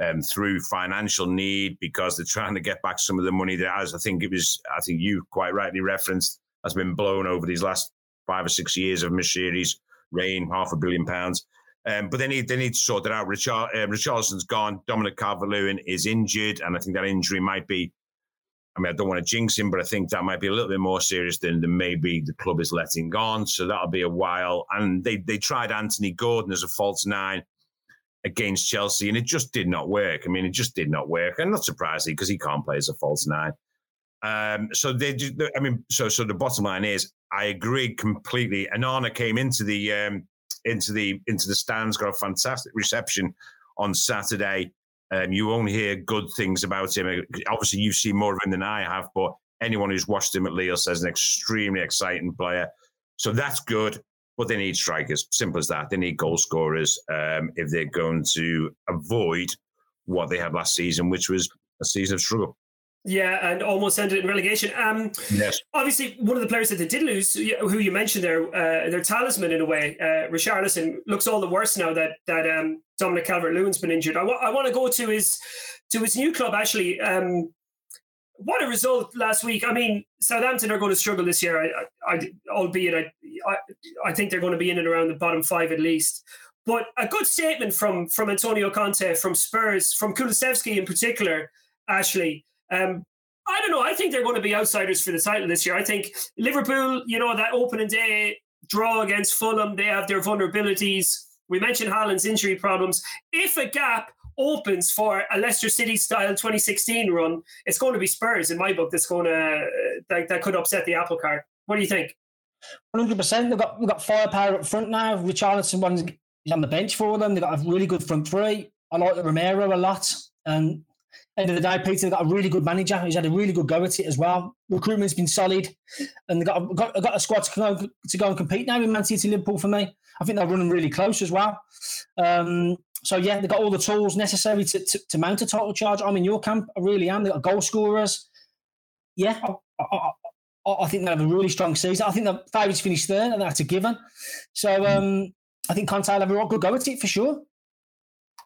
um, through financial need because they're trying to get back some of the money that, as I think it was, I think you quite rightly referenced, has been blown over these last five or six years of Moshiri's reign, half a billion pounds. Um, but they need they need to sort it out. Richard, uh, Richarlison's gone. Dominic Calvert-Lewin is injured, and I think that injury might be I mean, I don't want to jinx him, but I think that might be a little bit more serious than, than maybe the club is letting on. So that'll be a while. And they they tried Anthony Gordon as a false nine against Chelsea, and it just did not work. I mean, it just did not work. And not surprising because he can't play as a false nine. Um, so they, I mean, so so the bottom line is, I agree completely. Onana came into the um, into the into the stands, got a fantastic reception on Saturday. Um, you only hear good things about him. Obviously, you've seen more of him than I have, but anyone who's watched him at Lille says an extremely exciting player. So that's good, but they need strikers. Simple as that. They need goal scorers um, if they're going to avoid what they had last season, which was a season of struggle. Yeah, and almost ended in relegation. Um, yes. Obviously, one of the players that they did lose, who you mentioned there, uh, their talisman in a way, uh, Richarlison, looks all the worse now that that um, Dominic Calvert-Lewin's been injured. I, w- I want to go to his to his new club. Actually, um, what a result last week! I mean, Southampton are going to struggle this year. I, I, albeit I, I, I think they're going to be in and around the bottom five at least. But a good statement from from Antonio Conte, from Spurs, from Kulusevski in particular, Ashley um, I don't know. I think they're going to be outsiders for the title this year. I think Liverpool, you know, that opening day draw against Fulham, they have their vulnerabilities. We mentioned Haaland's injury problems. If a gap opens for a Leicester City style 2016 run, it's going to be Spurs in my book. That's going to that, that could upset the apple cart. What do you think? One hundred percent. They've got they've got firepower up front now. Richarlison one's on the bench for them. They've got a really good front three. I like Romero a lot, and end of the day, Peter, they've got a really good manager. He's had a really good go at it as well. Recruitment's been solid, and they've got, got, got a squad to go, to go and compete now in Man City Liverpool for me. I think they're running really close as well. Um, so, yeah, they've got all the tools necessary to, to, to, mount a title charge. I'm in your camp. I really am. They've got goal scorers. Yeah, I, I, I think they have a really strong season. I think the favourites finished third, and that's a given. So, um, I think Conte will have a good go at it for sure.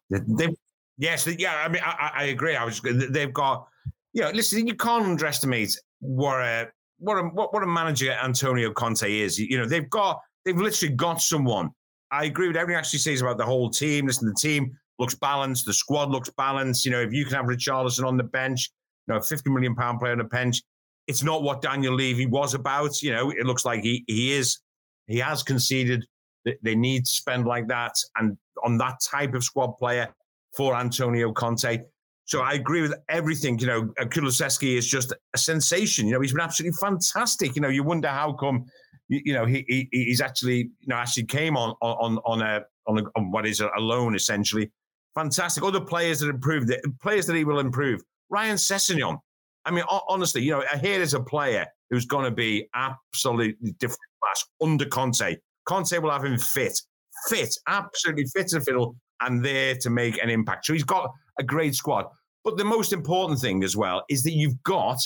They've Yes, yeah. I mean, I, I agree. I was. They've got. You know, listen. You can't underestimate what a what a what, a manager Antonio Conte is. You know, they've got. They've literally got someone. I agree with everything actually says about the whole team. Listen, the team looks balanced. The squad looks balanced. You know, if you can have Richarlison on the bench, you know, a fifty million pound player on the bench, it's not what Daniel Levy was about. You know, it looks like he he is. He has conceded that they need to spend like that, and on that type of squad player for Antonio Conte. So I agree with everything. You know, uh, Kulusevski is just a sensation. You know, he's been absolutely fantastic. You know, you wonder how come, you, know, he, he, he's actually, you know, actually came on on on a on, a, on what is a loan essentially. Fantastic. Other players that improved, players that he will improve. Ryan Sessegnon. I mean, honestly, you know, uh, here is a player who's going to be absolutely different class under Conte. Conte will have him fit, fit, absolutely fit and fiddle and there to make an impact. So he's got a great squad. But the most important thing as well is that you've got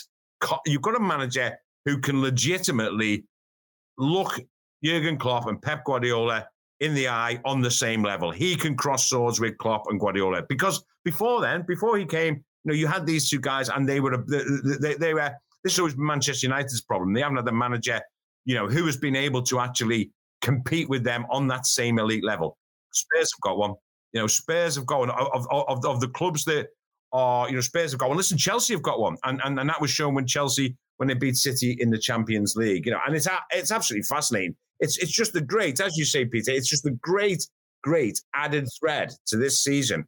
you've got a manager who can legitimately look Jurgen Klopp and Pep Guardiola in the eye on the same level. He can cross swords with Klopp and Guardiola because before then, before he came, you know, you had these two guys and they were they, they were. This is always Manchester United's problem. They haven't had a manager, you know, who has been able to actually compete with them on that same elite level. Spurs have got one. You know, Spurs have got one of, of, of the clubs that are, you know, Spurs have got one. Listen, Chelsea have got one. And, and, and that was shown when Chelsea, when they beat City in the Champions League, you know, and it's, it's absolutely fascinating. It's, it's just the great, as you say, Peter, it's just the great, great added thread to this season.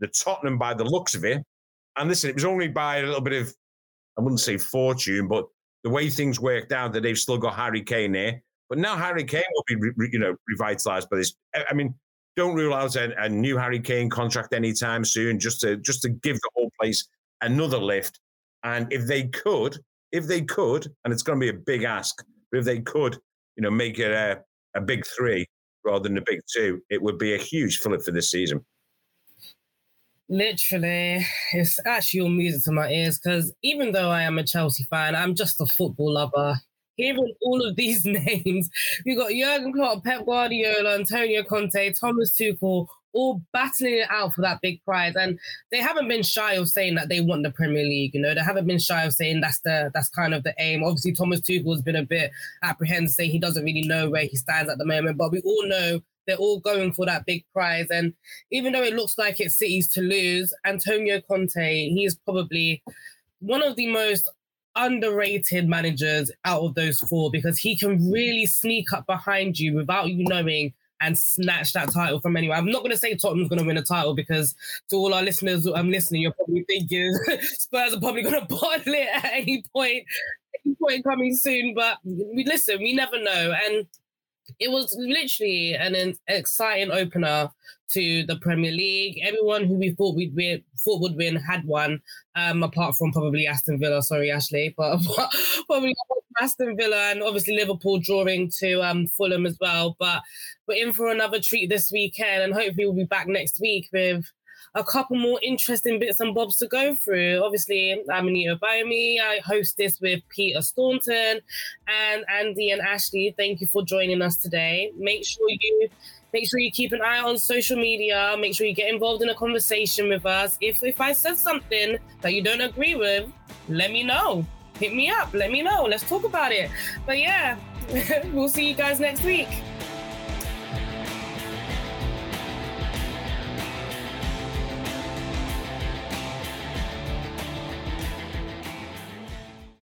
The Tottenham, by the looks of it, and listen, it was only by a little bit of, I wouldn't say fortune, but the way things worked out that they've still got Harry Kane there. But now Harry Kane will be, re, you know, revitalized by this. I mean, don't rule out a, a, new Harry Kane contract anytime soon, just to just to give the whole place another lift. And if they could, if they could, and it's going to be a big ask, but if they could, you know, make it a, a big three rather than a big two, it would be a huge fillip for this season. Literally, it's actually all music to my ears because even though I am a Chelsea fan, I'm just a football lover hearing all of these names, we've got Jurgen Klopp, Pep Guardiola, Antonio Conte, Thomas Tuchel, all battling it out for that big prize. And they haven't been shy of saying that they want the Premier League. You know, they haven't been shy of saying that's the that's kind of the aim. Obviously, Thomas Tuchel has been a bit apprehensive, saying he doesn't really know where he stands at the moment. But we all know they're all going for that big prize. And even though it looks like it's City's to lose, Antonio Conte, he is probably one of the most underrated managers out of those four because he can really sneak up behind you without you knowing and snatch that title from anyone. I'm not going to say Tottenham's going to win a title because to all our listeners, I'm listening. You're probably thinking Spurs are probably going to bottle it at any point, any point coming soon. But we listen, we never know. And it was literally an exciting opener to the Premier League. Everyone who we thought we'd win, thought would win had won, um, apart from probably Aston Villa. Sorry, Ashley, but probably Aston Villa and obviously Liverpool drawing to um, Fulham as well. But we're in for another treat this weekend, and hopefully we'll be back next week with a couple more interesting bits and bobs to go through. Obviously, I'm Anita Bomi. I host this with Peter Staunton and Andy and Ashley. Thank you for joining us today. Make sure you make sure you keep an eye on social media. Make sure you get involved in a conversation with us. If if I said something that you don't agree with, let me know. Hit me up. Let me know. Let's talk about it. But yeah, we'll see you guys next week.